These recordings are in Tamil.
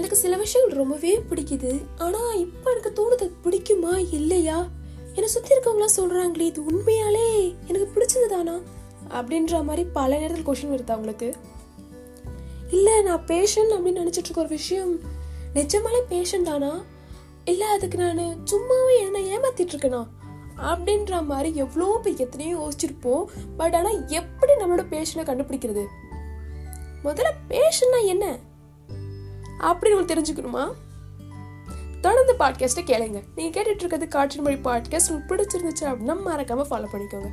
எனக்கு சில விஷயங்கள் ரொம்பவே பிடிக்குது. ஆனா இப்ப எனக்கு தோணுது பிடிக்குமா இல்லையா? என்னை சுத்தி இருக்கவங்களாம் சொல்றாங்களே இது உண்மையாலே எனக்கு பிடிச்சது தானா அப்படின்ற மாதிரி பல நேரத்தில் கொஷின் வருது அவங்களுக்கு. இல்ல நான் பேஷன் அப்படின்னு நினைச்சிட்டு இருக்க ஒரு விஷயம் நிஜமாலே பேஷன் தானா? இல்ல அதுக்கு நான் சும்மாவே என்ன ஏமாத்திட்டு இருக்கேனா அப்படின்ற மாதிரி எவ்வளோ பேர் எத்தனையோ யோசிச்சிருப்போம். பட் ஆனா எப்படி நம்மளோட பேஷனை கண்டுபிடிக்கிறது? முதல்ல பேஷன்னா என்ன? அப்படின்னு உங்களுக்கு தெரிஞ்சுக்கணுமா? தொடர்ந்து பாட்காஸ்ட்டை கேளுங்க. நீங்கள் கேட்டுட்டு இருக்கிறது காற்றின் மொழி பாட்காஸ்ட் உங்களுக்கு பிடிச்சிருந்துச்சு அப்படின்னா மறக்காமல் ஃபாலோ பண்ணிக்கோங்க.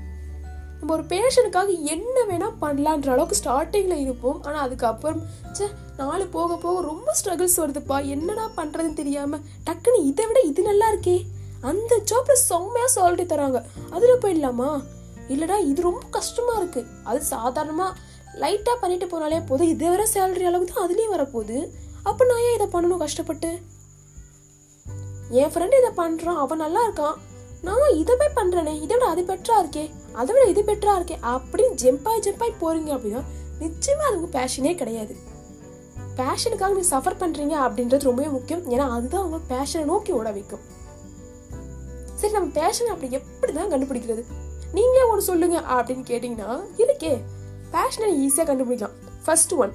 நம்ம ஒரு பேஷனுக்காக என்ன வேணால் பண்ணலான்ற அளவுக்கு ஸ்டார்டிங்கில் இருப்போம். ஆனால் அதுக்கப்புறம் ச்சே நாலு போக போக ரொம்ப ஸ்ட்ரகிள்ஸ் வருதுப்பா. என்னடா பண்ணுறதுன்னு தெரியாமல் டக்குன்னு இதை விட இது நல்லா இருக்கே. அந்த ஜாப்பில் செம்மையாக சாலரி தராங்க. அதில் போயிடலாமா? இல்லைடா இது ரொம்ப கஷ்டமாக இருக்குது அது சாதாரணமாக லைட்டாக பண்ணிட்டு போனாலே போதும். இதை வர சேலரி அளவுக்கு தான் அதுலேயும் வரப்போகுது. அப்ப நான் ஏன் இதை பண்ணணும் கஷ்டப்பட்டு? என் ஃப்ரெண்டு இதை பண்றான் அவன் நல்லா இருக்கான். நான் இதை போய் பண்றேனே இதை விட அது பெட்டரா இருக்கே அதை விட இது பெட்டரா இருக்கே அப்படின்னு ஜெம்பாய் ஜெம்பாய் போறீங்க அப்படின்னா நிச்சயமா அது பேஷனே கிடையாது. பேஷனுக்காக நீ சஃபர் பண்றீங்க அப்படின்றது ரொம்பவே முக்கியம். ஏன்னா அதுதான் உங்க பேஷனை நோக்கி ஓட வைக்கும். சரி நம்ம பேஷன் அப்படி எப்படிதான் கண்டுபிடிக்கிறது? நீங்களே ஒன்று சொல்லுங்க அப்படின்னு கேட்டீங்கன்னா இருக்கே. பேஷனை ஈஸியாக கண்டுபிடிக்கலாம். ஃபர்ஸ்ட் ஒன்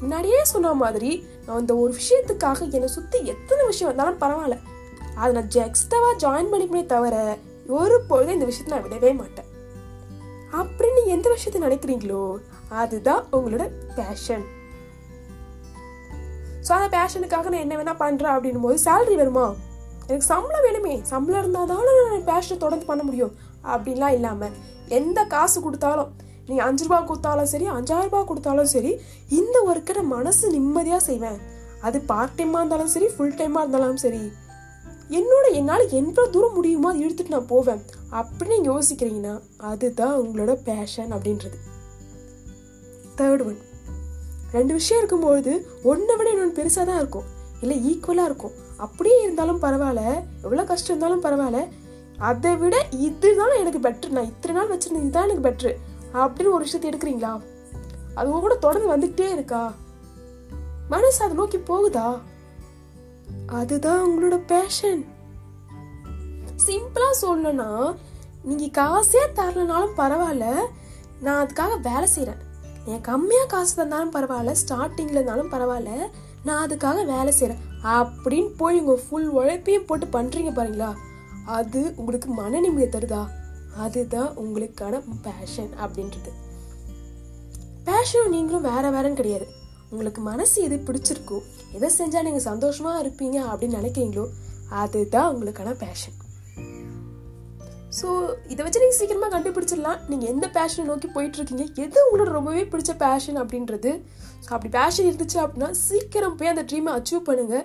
முன்னாடியே சொன்ன மாதிரி நான் இந்த ஒரு விஷயத்துக்காக என்னை சுற்றி எத்தனை விஷயம் வந்தாலும் பரவாயில்ல. அதை நான் எக்ஸ்ட்ராவாக ஜாயின் பண்ணிக்கவே தவிர ஒரு பொழுதும் இந்த விஷயத்தை நான் விடவே மாட்டேன். அப்படின்னு எந்த விஷயத்த நினைக்கிறீங்களோ அதுதான் உங்களோட பேஷன் ஸோ அந்த பேஷனுக்காக நான் என்ன வேணா பண்ணுறேன் அப்படின்னும் போது சேலரி வருமா? எனக்கு சம்பளம் வேணுமே. சம்பளம் இருந்தால் தானே நான் பேஷனை தொடர்ந்து பண்ண முடியும். அப்படின்லாம் இல்லாமல் எந்த காசு கொடுத்தாலும் நீங்கள் அஞ்சு ரூபா கொடுத்தாலும் சரி அஞ்சாயிரம் கொடுத்தாலும் சரி இந்த ஒர்க்கை நான் மனசு நிம்மதியாக செய்வேன். அது பார்ட் டைமாக இருந்தாலும் சரி ஃபுல் டைமாக இருந்தாலும் சரி. என்னோட என்னால் எவ்வளோ தூரம் முடியுமோ அதை இழுத்துட்டு நான் போவேன். அப்படின்னு நீங்கள் யோசிக்கிறீங்கன்னா அதுதான் உங்களோட பேஷன் அப்படின்றது. தேர்ட் ஒன் ரெண்டு விஷயம் இருக்கும்பொழுது ஒன்றை விட இன்னொன்று பெருசாக தான் இருக்கும். இல்லை ஈக்குவலாக இருக்கும். அப்படியே இருந்தாலும் பரவாயில்ல எவ்வளோ கஷ்டம் இருந்தாலும் பரவாயில்ல. அதை விட இதுதான் எனக்கு பெட்ரு நான் இத்தனை நாள் வச்சுருந்தேன் இதுதான் எனக்கு பெட்ரு அப்படின்னு ஒரு விஷயத்தை எடுக்கிறீங்களா? அது உங்க கூட தொடர்ந்து வந்துகிட்டே இருக்கா? மனசு அதை நோக்கி போகுதா? அதுதான் உங்களோட பேஷன் சிம்பிளா சொல்லணும்னா நீங்க காசே தரலனாலும் பரவாயில்ல. நான் அதுக்காக வேலை செய்யறேன் என் கம்மியா காசு தந்தாலும் பரவாயில்ல. ஸ்டார்டிங்ல இருந்தாலும் பரவாயில்ல. நான் அதுக்காக வேலை செய்யறேன் அப்படின்னு போய் உங்க ஃபுல் உழைப்பையும் போட்டு பண்றீங்க பாருங்களா? அது உங்களுக்கு மன நிம்மதியை தருதா? அதுதான் உங்களுக்கான பேஷன் அப்படின்றது. பேஷனும் நீங்களும் வேற வேறன்னு கிடையாது. உங்களுக்கு மனசு எது பிடிச்சிருக்கோ எதை செஞ்சா நீங்க சந்தோஷமா இருப்பீங்க அப்படின்னு நினைக்கிறீங்களோ அதுதான் உங்களுக்கான பேஷன் ஸோ இதை வச்சு நீங்கள் சீக்கிரமாக கண்டுபிடிச்சிடலாம். நீங்கள் எந்த பேஷனை நோக்கி போயிட்டு இருக்கீங்க எது உங்களோட ரொம்பவே பிடிச்ச பேஷன் அப்படின்றது. ஸோ அப்படி பேஷன் இருந்துச்சு அப்படின்னா சீக்கிரம் போய் அந்த ட்ரீமை அச்சீவ் பண்ணுங்க.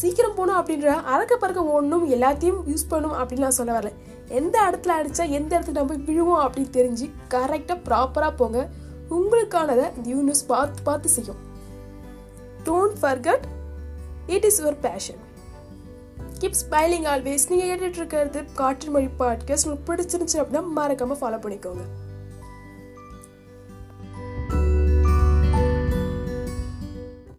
சீக்கிரம் போகணும் அப்படின்ற அறக்க பறக்க ஓடணும் எல்லாத்தையும் யூஸ் பண்ணணும் அப்படின்னு நான் சொல்ல வரல. எந்த இடத்துல அடித்தா எந்த இடத்துல நம்ம போய் விழுவோம் அப்படின்னு தெரிஞ்சு கரெக்டாக ப்ராப்பராக போங்க. உங்களுக்கானதை இந்த யூனிவர்ஸ் பார்த்து பார்த்து செய்யும். Don't forget it is your passion keep smiling always நீங்கள் கேட்டுட்டு இருக்கிறது காற்றின் மொழி பாட்காஸ்ட் உங்களுக்கு பிடிச்சிருந்துச்சு அப்படின்னா மறக்காமல் ஃபாலோ பண்ணிக்கோங்க.